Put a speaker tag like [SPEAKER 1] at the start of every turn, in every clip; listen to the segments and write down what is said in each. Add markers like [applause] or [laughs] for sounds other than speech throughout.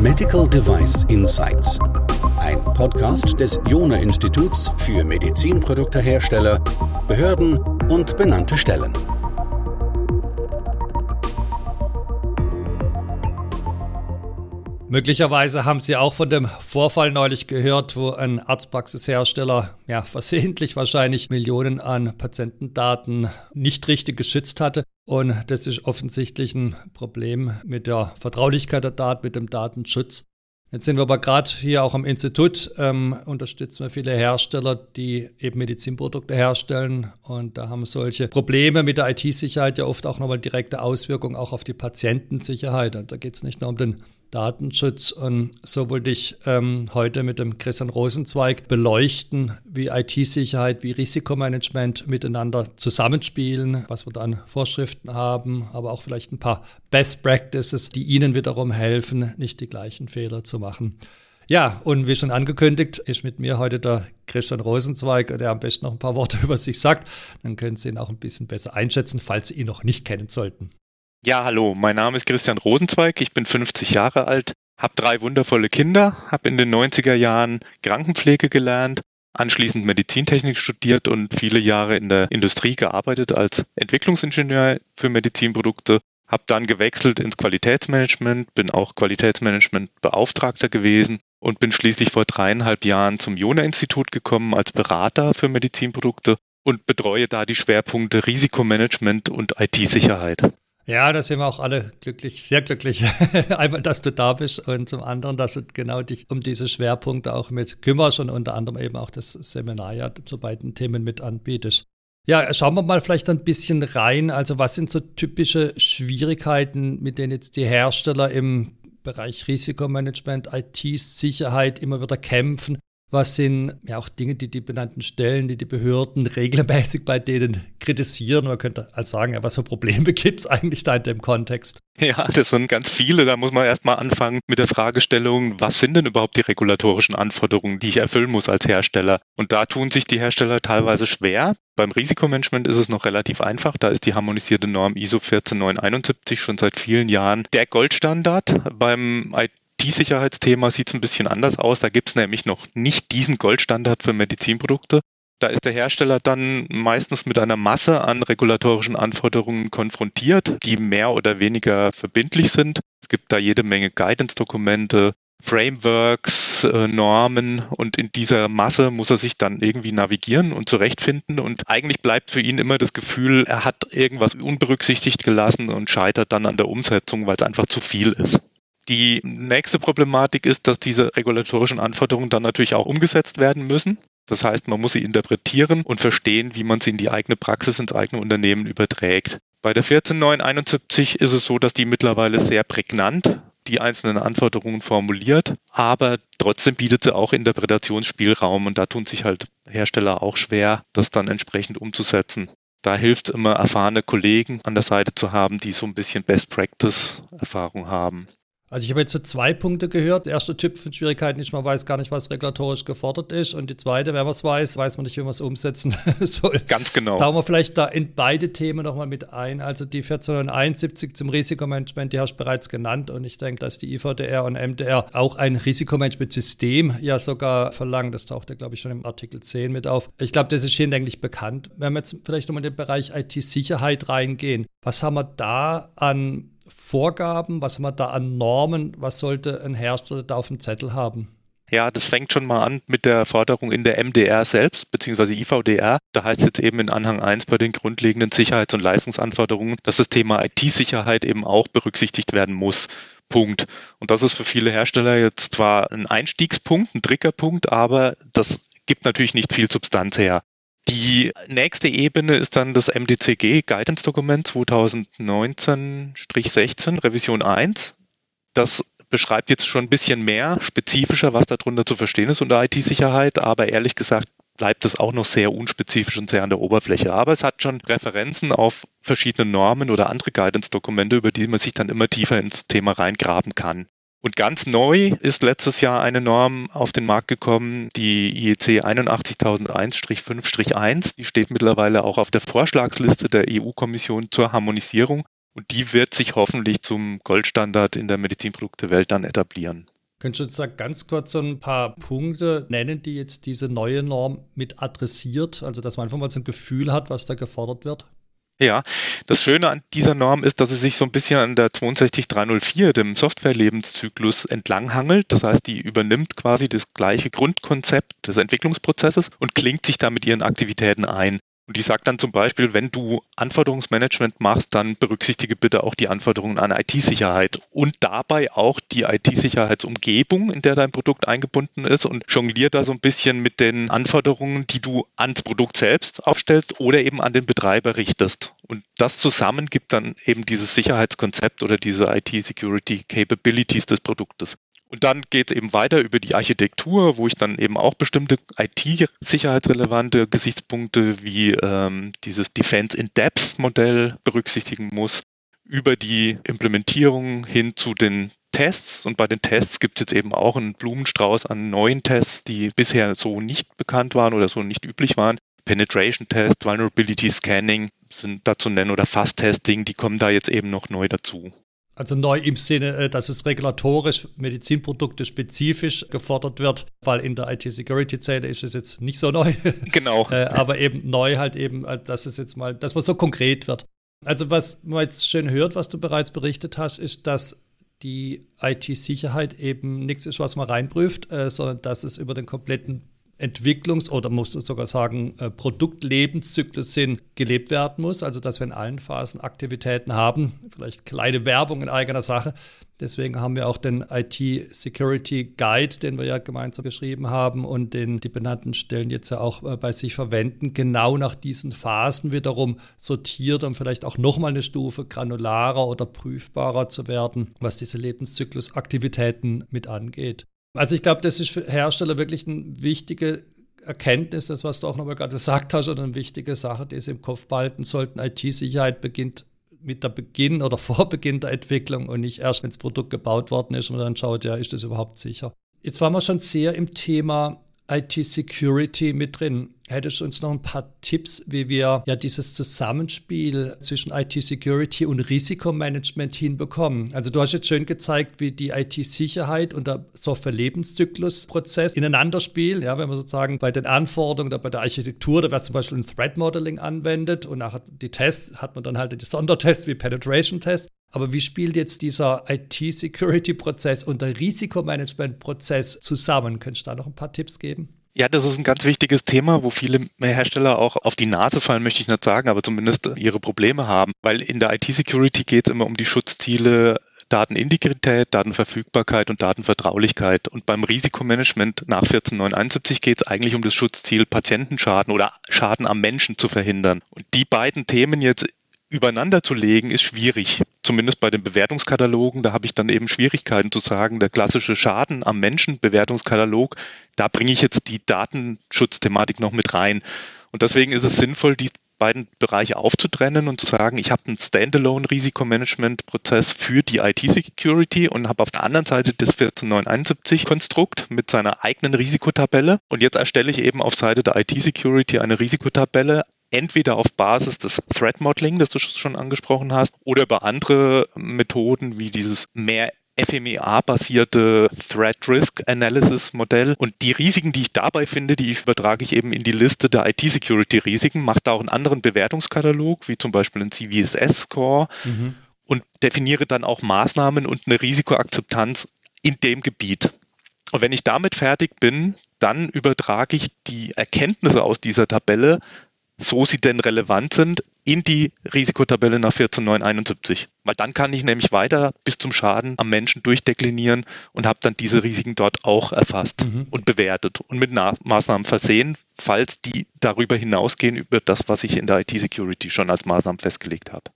[SPEAKER 1] Medical Device Insights. Ein Podcast des Jona Instituts für Medizinproduktehersteller, Behörden und benannte Stellen.
[SPEAKER 2] Möglicherweise haben Sie auch von dem Vorfall neulich gehört, wo ein Arztpraxishersteller ja versehentlich wahrscheinlich Millionen an Patientendaten nicht richtig geschützt hatte. Und das ist offensichtlich ein Problem mit der Vertraulichkeit der Daten, mit dem Datenschutz. Jetzt sind wir aber gerade hier auch am Institut, ähm, unterstützen wir viele Hersteller, die eben Medizinprodukte herstellen. Und da haben solche Probleme mit der IT-Sicherheit ja oft auch nochmal direkte Auswirkungen auch auf die Patientensicherheit. Und da geht es nicht nur um den Datenschutz. Und so wollte ich ähm, heute mit dem Christian Rosenzweig beleuchten, wie IT-Sicherheit, wie Risikomanagement miteinander zusammenspielen, was wir da an Vorschriften haben, aber auch vielleicht ein paar Best Practices, die Ihnen wiederum helfen, nicht die gleichen Fehler zu machen. Ja, und wie schon angekündigt, ist mit mir heute der Christian Rosenzweig, der am besten noch ein paar Worte [laughs] über sich sagt. Dann können Sie ihn auch ein bisschen besser einschätzen, falls Sie ihn noch nicht kennen sollten.
[SPEAKER 3] Ja, hallo, mein Name ist Christian Rosenzweig, ich bin 50 Jahre alt, habe drei wundervolle Kinder, habe in den 90er Jahren Krankenpflege gelernt, anschließend Medizintechnik studiert und viele Jahre in der Industrie gearbeitet als Entwicklungsingenieur für Medizinprodukte, habe dann gewechselt ins Qualitätsmanagement, bin auch Qualitätsmanagementbeauftragter gewesen und bin schließlich vor dreieinhalb Jahren zum Jona-Institut gekommen als Berater für Medizinprodukte und betreue da die Schwerpunkte Risikomanagement und IT-Sicherheit.
[SPEAKER 2] Ja, da sind wir auch alle glücklich, sehr glücklich. [laughs] Einmal, dass du da bist und zum anderen, dass du genau dich um diese Schwerpunkte auch mit kümmerst und unter anderem eben auch das Seminar ja zu beiden Themen mit anbietest. Ja, schauen wir mal vielleicht ein bisschen rein. Also was sind so typische Schwierigkeiten, mit denen jetzt die Hersteller im Bereich Risikomanagement, IT-Sicherheit immer wieder kämpfen? Was sind ja auch Dinge, die die benannten Stellen, die die Behörden [laughs] regelmäßig bei denen kritisieren? Man könnte also sagen, ja, was für Probleme [laughs] gibt es eigentlich da in dem Kontext?
[SPEAKER 3] Ja, das sind ganz viele. Da muss man erstmal anfangen mit der Fragestellung, was sind denn überhaupt die regulatorischen Anforderungen, die ich erfüllen muss als Hersteller? Und da tun sich die Hersteller teilweise schwer. Beim Risikomanagement ist es noch relativ einfach. Da ist die harmonisierte Norm ISO 14971 schon seit vielen Jahren der Goldstandard. Beim IT-Sicherheitsthema sieht es ein bisschen anders aus. Da gibt es nämlich noch nicht diesen Goldstandard für Medizinprodukte. Da ist der Hersteller dann meistens mit einer Masse an regulatorischen Anforderungen konfrontiert, die mehr oder weniger verbindlich sind. Es gibt da jede Menge Guidance-Dokumente, Frameworks, äh, Normen und in dieser Masse muss er sich dann irgendwie navigieren und zurechtfinden und eigentlich bleibt für ihn immer das Gefühl, er hat irgendwas unberücksichtigt gelassen und scheitert dann an der Umsetzung, weil es einfach zu viel ist. Die nächste Problematik ist, dass diese regulatorischen Anforderungen dann natürlich auch umgesetzt werden müssen. Das heißt, man muss sie interpretieren und verstehen, wie man sie in die eigene Praxis, ins eigene Unternehmen überträgt. Bei der 14971 ist es so, dass die mittlerweile sehr prägnant die einzelnen Anforderungen formuliert, aber trotzdem bietet sie auch Interpretationsspielraum und da tun sich halt Hersteller auch schwer, das dann entsprechend umzusetzen. Da hilft immer erfahrene Kollegen an der Seite zu haben, die so ein bisschen Best Practice Erfahrung haben.
[SPEAKER 2] Also ich habe jetzt so zwei Punkte gehört. Der erste Typ von Schwierigkeiten ist, man weiß gar nicht, was regulatorisch gefordert ist. Und die zweite, wenn man es weiß, weiß man nicht, wie man es umsetzen [laughs] soll.
[SPEAKER 3] Ganz genau.
[SPEAKER 2] Tauchen wir vielleicht da in beide Themen nochmal mit ein. Also die 1471 zum Risikomanagement, die hast du bereits genannt. Und ich denke, dass die IVDR und MDR auch ein Risikomanagementsystem ja sogar verlangen. Das taucht ja, glaube ich, schon im Artikel 10 mit auf. Ich glaube, das ist hinlänglich bekannt. Wenn wir jetzt vielleicht nochmal in den Bereich IT-Sicherheit reingehen, was haben wir da an Vorgaben, was haben wir da an Normen, was sollte ein Hersteller da auf dem Zettel haben?
[SPEAKER 3] Ja, das fängt schon mal an mit der Forderung in der MDR selbst, beziehungsweise IVDR. Da heißt es jetzt eben in Anhang 1 bei den grundlegenden Sicherheits- und Leistungsanforderungen, dass das Thema IT-Sicherheit eben auch berücksichtigt werden muss. Punkt. Und das ist für viele Hersteller jetzt zwar ein Einstiegspunkt, ein Triggerpunkt, aber das gibt natürlich nicht viel Substanz her. Die nächste Ebene ist dann das MDCG Guidance Dokument 2019-16 Revision 1. Das beschreibt jetzt schon ein bisschen mehr spezifischer, was darunter zu verstehen ist unter IT-Sicherheit, aber ehrlich gesagt bleibt es auch noch sehr unspezifisch und sehr an der Oberfläche. Aber es hat schon Referenzen auf verschiedene Normen oder andere Guidance-Dokumente, über die man sich dann immer tiefer ins Thema reingraben kann. Und ganz neu ist letztes Jahr eine Norm auf den Markt gekommen, die IEC 81001-5-1. Die steht mittlerweile auch auf der Vorschlagsliste der EU-Kommission zur Harmonisierung. Und die wird sich hoffentlich zum Goldstandard in der Medizinproduktewelt dann etablieren.
[SPEAKER 2] Könntest du uns da ganz kurz so ein paar Punkte nennen, die jetzt diese neue Norm mit adressiert? Also, dass man einfach mal so ein Gefühl hat, was da gefordert wird?
[SPEAKER 3] Ja, das Schöne an dieser Norm ist, dass sie sich so ein bisschen an der 62304, dem Softwarelebenszyklus, entlanghangelt. Das heißt, die übernimmt quasi das gleiche Grundkonzept des Entwicklungsprozesses und klingt sich da mit ihren Aktivitäten ein. Und die sagt dann zum Beispiel, wenn du Anforderungsmanagement machst, dann berücksichtige bitte auch die Anforderungen an IT-Sicherheit und dabei auch die IT-Sicherheitsumgebung, in der dein Produkt eingebunden ist und jonglier da so ein bisschen mit den Anforderungen, die du ans Produkt selbst aufstellst oder eben an den Betreiber richtest. Und das zusammen gibt dann eben dieses Sicherheitskonzept oder diese IT-Security-Capabilities des Produktes. Und dann geht es eben weiter über die Architektur, wo ich dann eben auch bestimmte IT-sicherheitsrelevante Gesichtspunkte wie ähm, dieses Defense in Depth Modell berücksichtigen muss, über die Implementierung hin zu den Tests. Und bei den Tests gibt es jetzt eben auch einen Blumenstrauß an neuen Tests, die bisher so nicht bekannt waren oder so nicht üblich waren. Penetration Test, Vulnerability Scanning sind dazu nennen oder Fast Testing, die kommen da jetzt eben noch neu dazu.
[SPEAKER 2] Also neu im Sinne, äh, dass es regulatorisch Medizinprodukte spezifisch gefordert wird, weil in der IT-Security-Zähne ist es jetzt nicht so neu. [laughs]
[SPEAKER 3] Genau.
[SPEAKER 2] Äh, aber eben neu halt eben, äh, dass es jetzt mal, dass man so konkret wird. Also was man jetzt schön hört, was du bereits berichtet hast, ist, dass die IT-Sicherheit eben nichts ist, was man reinprüft, sondern dass es über den kompletten Entwicklungs- oder muss man sogar sagen, äh, Produktlebenszyklus sind, gelebt werden muss. Also, dass wir in allen Phasen Aktivitäten haben. Vielleicht kleine Werbung in eigener Sache. Deswegen haben wir auch den IT-Security Guide, den wir ja gemeinsam geschrieben haben und den die benannten Stellen jetzt ja auch äh, bei sich verwenden, genau nach diesen Phasen wiederum sortiert, um vielleicht auch nochmal eine Stufe granularer oder prüfbarer zu werden, was diese Lebenszyklusaktivitäten mit angeht. Also ich glaube, das ist für Hersteller wirklich eine wichtige Erkenntnis, das, was du auch nochmal gerade gesagt hast, oder eine wichtige Sache, die sie im Kopf behalten sollten. IT-Sicherheit beginnt mit der Beginn oder [laughs] vor Beginn der Entwicklung und nicht erst, wenn das Produkt gebaut worden ist und man dann schaut, ja, ist das überhaupt sicher. Jetzt waren wir schon sehr im Thema IT-Security mit drin. Hättest du uns noch ein paar Tipps, wie wir ja dieses Zusammenspiel zwischen IT-Security und Risikomanagement hinbekommen? Also du hast jetzt schön gezeigt, wie die IT-Sicherheit und der Software-Lebenszyklusprozess ineinander spielen. Ja, wenn man sozusagen bei den Anforderungen oder bei der Architektur, da wäre zum Beispiel ein Threat Modeling anwendet und nachher die Tests hat man dann halt die Sondertests wie Penetration Tests. Aber wie spielt jetzt dieser IT-Security-Prozess und der Risikomanagement-Prozess zusammen? Könntest du da noch ein paar Tipps geben?
[SPEAKER 3] Ja, das ist ein ganz wichtiges Thema, wo viele Hersteller auch auf die Nase fallen, möchte ich nicht sagen, aber zumindest ihre Probleme haben. Weil in der IT-Security geht es immer um die Schutzziele Datenintegrität, Datenverfügbarkeit und Datenvertraulichkeit. Und beim Risikomanagement nach 14971 geht es eigentlich um das Schutzziel, Patientenschaden oder Schaden am Menschen zu verhindern. Und die beiden Themen jetzt übereinander zu legen, ist schwierig. Zumindest bei den Bewertungskatalogen, da habe ich dann eben Schwierigkeiten zu sagen, der klassische Schaden am Menschen Bewertungskatalog, da bringe ich jetzt die Datenschutzthematik noch mit rein. Und deswegen ist es sinnvoll, die beiden Bereiche aufzutrennen und zu sagen, ich habe einen Standalone-Risikomanagement-Prozess für die IT-Security und habe auf der anderen Seite das 14971-Konstrukt mit seiner eigenen Risikotabelle. Und jetzt erstelle ich eben auf Seite der IT-Security eine Risikotabelle entweder auf Basis des Threat Modeling, das du schon angesprochen hast, oder über andere Methoden wie dieses mehr FMEA-basierte Threat Risk Analysis Modell. Und die Risiken, die ich dabei finde, die übertrage ich eben in die Liste der IT-Security-Risiken, mache da auch einen anderen Bewertungskatalog, wie zum Beispiel einen CVSS-Score mhm. und definiere dann auch Maßnahmen und eine Risikoakzeptanz in dem Gebiet. Und wenn ich damit fertig bin, dann übertrage ich die Erkenntnisse aus dieser Tabelle so sie denn relevant sind, in die Risikotabelle nach 14971. Weil dann kann ich nämlich weiter bis zum Schaden am Menschen durchdeklinieren und habe dann diese Risiken dort auch erfasst mhm. und bewertet und mit Maßnahmen versehen, falls die darüber hinausgehen über das, was ich in der IT-Security schon als Maßnahmen festgelegt habe.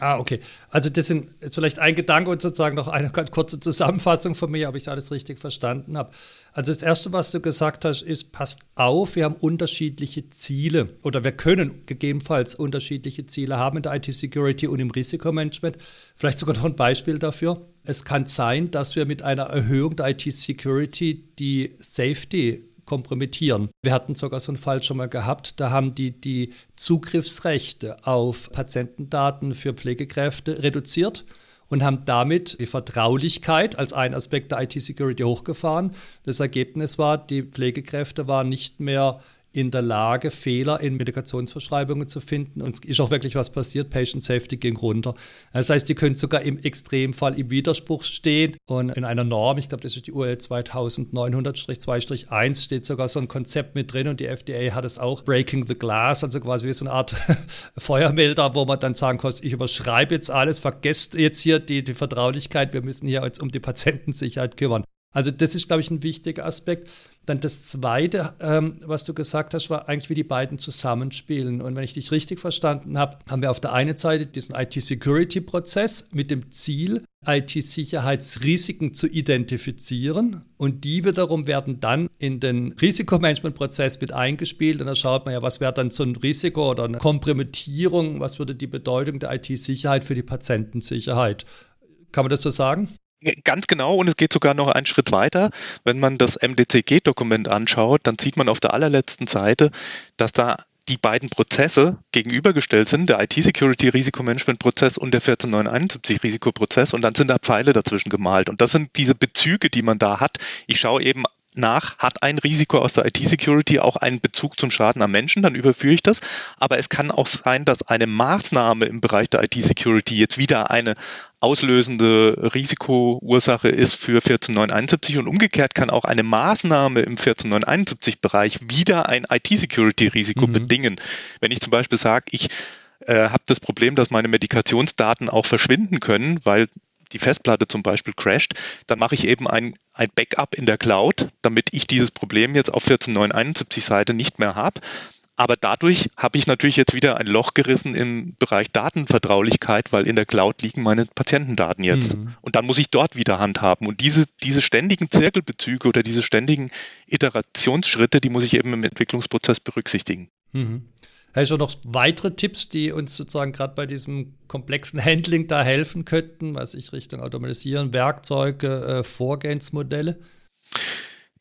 [SPEAKER 2] Ah, okay. Also das sind jetzt vielleicht ein Gedanke und sozusagen noch eine ganz kurze Zusammenfassung von mir, ob ich alles richtig verstanden habe. Also das Erste, was du gesagt hast, ist, passt auf, wir haben unterschiedliche Ziele oder wir können gegebenenfalls unterschiedliche Ziele haben in der IT-Security und im Risikomanagement. Vielleicht sogar noch ein Beispiel dafür. Es kann sein, dass wir mit einer Erhöhung der IT-Security die Safety kompromittieren. Wir hatten sogar so einen Fall schon mal gehabt, da haben die die Zugriffsrechte auf Patientendaten für Pflegekräfte reduziert und haben damit die Vertraulichkeit als ein Aspekt der IT-Security hochgefahren. Das Ergebnis war, die Pflegekräfte waren nicht mehr in der Lage, Fehler in Medikationsverschreibungen zu finden. Und es ist auch wirklich was passiert. Patient Safety ging runter. Das heißt, die können sogar im Extremfall im Widerspruch stehen. Und in einer Norm, ich glaube, das ist die UL 2900-2-1, steht sogar so ein Konzept mit drin. Und die FDA hat es auch Breaking the Glass, also quasi wie so eine Art [laughs] Feuermelder, wo man dann sagen kann, ich überschreibe jetzt alles, vergesst jetzt hier die, die Vertraulichkeit. Wir müssen hier jetzt um die Patientensicherheit kümmern. Also das ist, glaube ich, ein wichtiger Aspekt. Dann das Zweite, ähm, was du gesagt hast, war eigentlich, wie die beiden zusammenspielen. Und wenn ich dich richtig verstanden habe, haben wir auf der einen Seite diesen IT-Security-Prozess mit dem Ziel, IT-Sicherheitsrisiken zu identifizieren. Und die wiederum werden dann in den Risikomanagement-Prozess mit eingespielt. Und da schaut man ja, was wäre dann so ein Risiko oder eine Kompromittierung, was würde die Bedeutung der IT-Sicherheit für die Patientensicherheit. Kann man das so sagen?
[SPEAKER 3] Ganz genau und es geht sogar noch einen Schritt weiter. Wenn man das MDCG-Dokument anschaut, dann sieht man auf der allerletzten Seite, dass da die beiden Prozesse gegenübergestellt sind, der IT-Security-Risikomanagement-Prozess und der 14971-Risikoprozess und dann sind da Pfeile dazwischen gemalt. Und das sind diese Bezüge, die man da hat. Ich schaue eben nach, hat ein Risiko aus der IT-Security auch einen Bezug zum Schaden am Menschen, dann überführe ich das. Aber es kann auch sein, dass eine Maßnahme im Bereich der IT-Security jetzt wieder eine auslösende Risikoursache ist für 14971 und umgekehrt kann auch eine Maßnahme im 14971-Bereich wieder ein IT-Security-Risiko mhm. bedingen. Wenn ich zum Beispiel sage, ich äh, habe das Problem, dass meine Medikationsdaten auch verschwinden können, weil die Festplatte zum Beispiel crasht, dann mache ich eben ein, ein Backup in der Cloud, damit ich dieses Problem jetzt auf 14.971 Seite nicht mehr habe. Aber dadurch habe ich natürlich jetzt wieder ein Loch gerissen im Bereich Datenvertraulichkeit, weil in der Cloud liegen meine Patientendaten jetzt. Mhm. Und dann muss ich dort wieder handhaben. Und diese, diese ständigen Zirkelbezüge oder diese ständigen Iterationsschritte, die muss ich eben im Entwicklungsprozess berücksichtigen. Mhm.
[SPEAKER 2] Hast du noch weitere Tipps, die uns sozusagen gerade bei diesem komplexen [laughs] Handling da helfen könnten, was ich Richtung Automatisieren, Werkzeuge, äh, Vorgehensmodelle?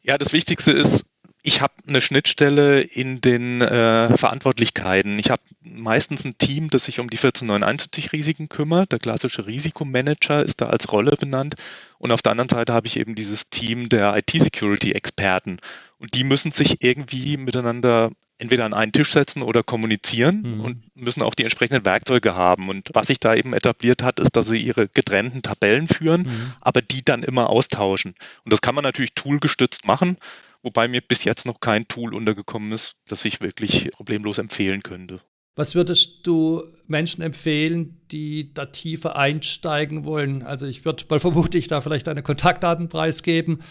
[SPEAKER 3] Ja, das Wichtigste ist, ich habe eine Schnittstelle in den äh, Verantwortlichkeiten. Ich habe meistens ein Team, das sich um die 14971 Risiken kümmert. Der klassische Risikomanager ist da als Rolle benannt. Und auf der anderen Seite habe ich eben dieses Team der IT-Security-Experten. Und die müssen sich irgendwie miteinander entweder an einen Tisch setzen oder kommunizieren mhm. und müssen auch die entsprechenden Werkzeuge haben. Und was sich da eben etabliert hat, ist, dass sie ihre getrennten Tabellen führen, mhm. aber die dann immer austauschen. Und das kann man natürlich toolgestützt machen, wobei mir bis jetzt noch kein Tool untergekommen ist, das ich wirklich problemlos empfehlen könnte.
[SPEAKER 2] Was würdest du Menschen empfehlen, die da tiefer einsteigen wollen? Also ich würde mal vermutlich da vielleicht deine Kontaktdaten preisgeben.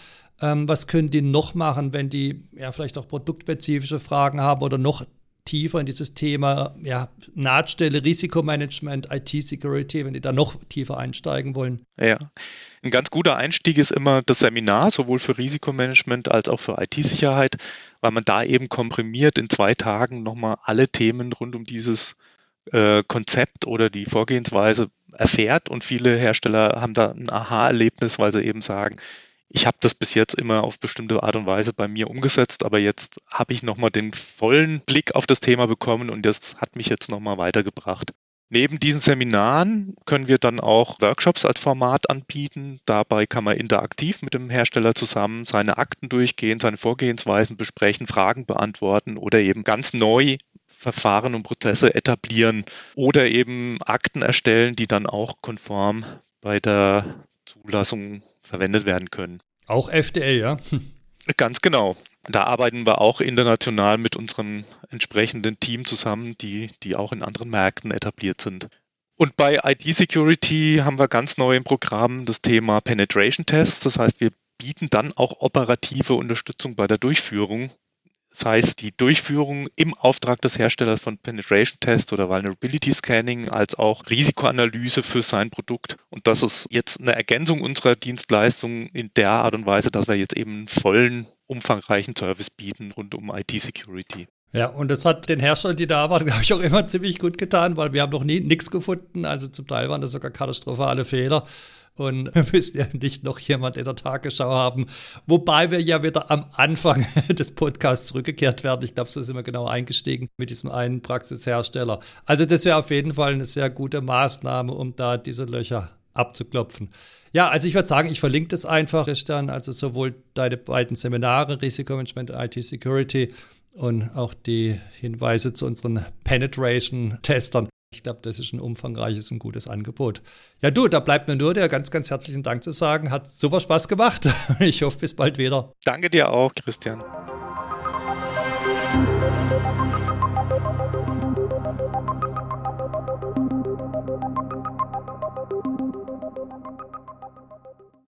[SPEAKER 2] Ähm, was können die noch machen, wenn die ja vielleicht auch produktspezifische Fragen haben oder noch tiefer in dieses Thema ja, Nahtstelle, Risikomanagement, IT-Security, wenn die da noch tiefer einsteigen wollen?
[SPEAKER 3] Ja, ein ganz guter Einstieg ist immer das Seminar, sowohl für Risikomanagement als auch für IT-Sicherheit, weil man da eben komprimiert in zwei Tagen nochmal alle Themen rund um dieses äh, Konzept oder die Vorgehensweise erfährt und viele Hersteller haben da ein Aha-Erlebnis, weil sie eben sagen, ich habe das bis jetzt immer auf bestimmte Art und Weise bei mir umgesetzt, aber jetzt habe ich nochmal den vollen Blick auf das Thema bekommen und das hat mich jetzt nochmal weitergebracht. Neben diesen Seminaren können wir dann auch Workshops als Format anbieten. Dabei kann man interaktiv mit dem Hersteller zusammen seine Akten durchgehen, seine Vorgehensweisen besprechen, Fragen beantworten oder eben ganz neu Verfahren und Prozesse etablieren oder eben Akten erstellen, die dann auch konform bei der Zulassung verwendet werden können.
[SPEAKER 2] Auch FDA, ja?
[SPEAKER 3] Ganz genau. Da arbeiten wir auch international mit unserem entsprechenden Team zusammen, die, die auch in anderen Märkten etabliert sind. Und bei IT-Security haben wir ganz neu im Programm das Thema Penetration Tests. Das heißt, wir bieten dann auch operative Unterstützung bei der Durchführung das heißt, die Durchführung im Auftrag des Herstellers von Penetration Test oder Vulnerability Scanning als auch Risikoanalyse für sein Produkt. Und das ist jetzt eine Ergänzung unserer Dienstleistung in der Art und Weise, dass wir jetzt eben einen vollen, umfangreichen Service bieten rund um IT-Security.
[SPEAKER 2] Ja, und das hat den Herstellern, die da waren, [laughs] glaube ich, auch immer ziemlich gut getan, weil wir haben noch nie nichts gefunden. Also zum Teil waren das sogar katastrophale Fehler. Und [laughs] müssen ja nicht noch jemand in der Tagesschau haben. Wobei wir ja wieder am Anfang [laughs] des Podcasts zurückgekehrt werden. Ich glaube, so sind wir genau eingestiegen mit diesem einen Praxishersteller. Also das wäre auf jeden Fall eine sehr gute Maßnahme, um da diese Löcher abzuklopfen. Ja, also ich würde sagen, ich verlinke das einfach, Christian, also sowohl deine beiden Seminare, Risikomanagement und IT Security und auch die Hinweise zu unseren Penetration-Testern. Ich glaube, das ist ein umfangreiches und gutes Angebot. Ja, du, da bleibt mir nur der ganz, ganz herzlichen Dank zu sagen. Hat super Spaß gemacht. [laughs] Ich hoffe, bis bald wieder.
[SPEAKER 3] Danke dir auch, Christian.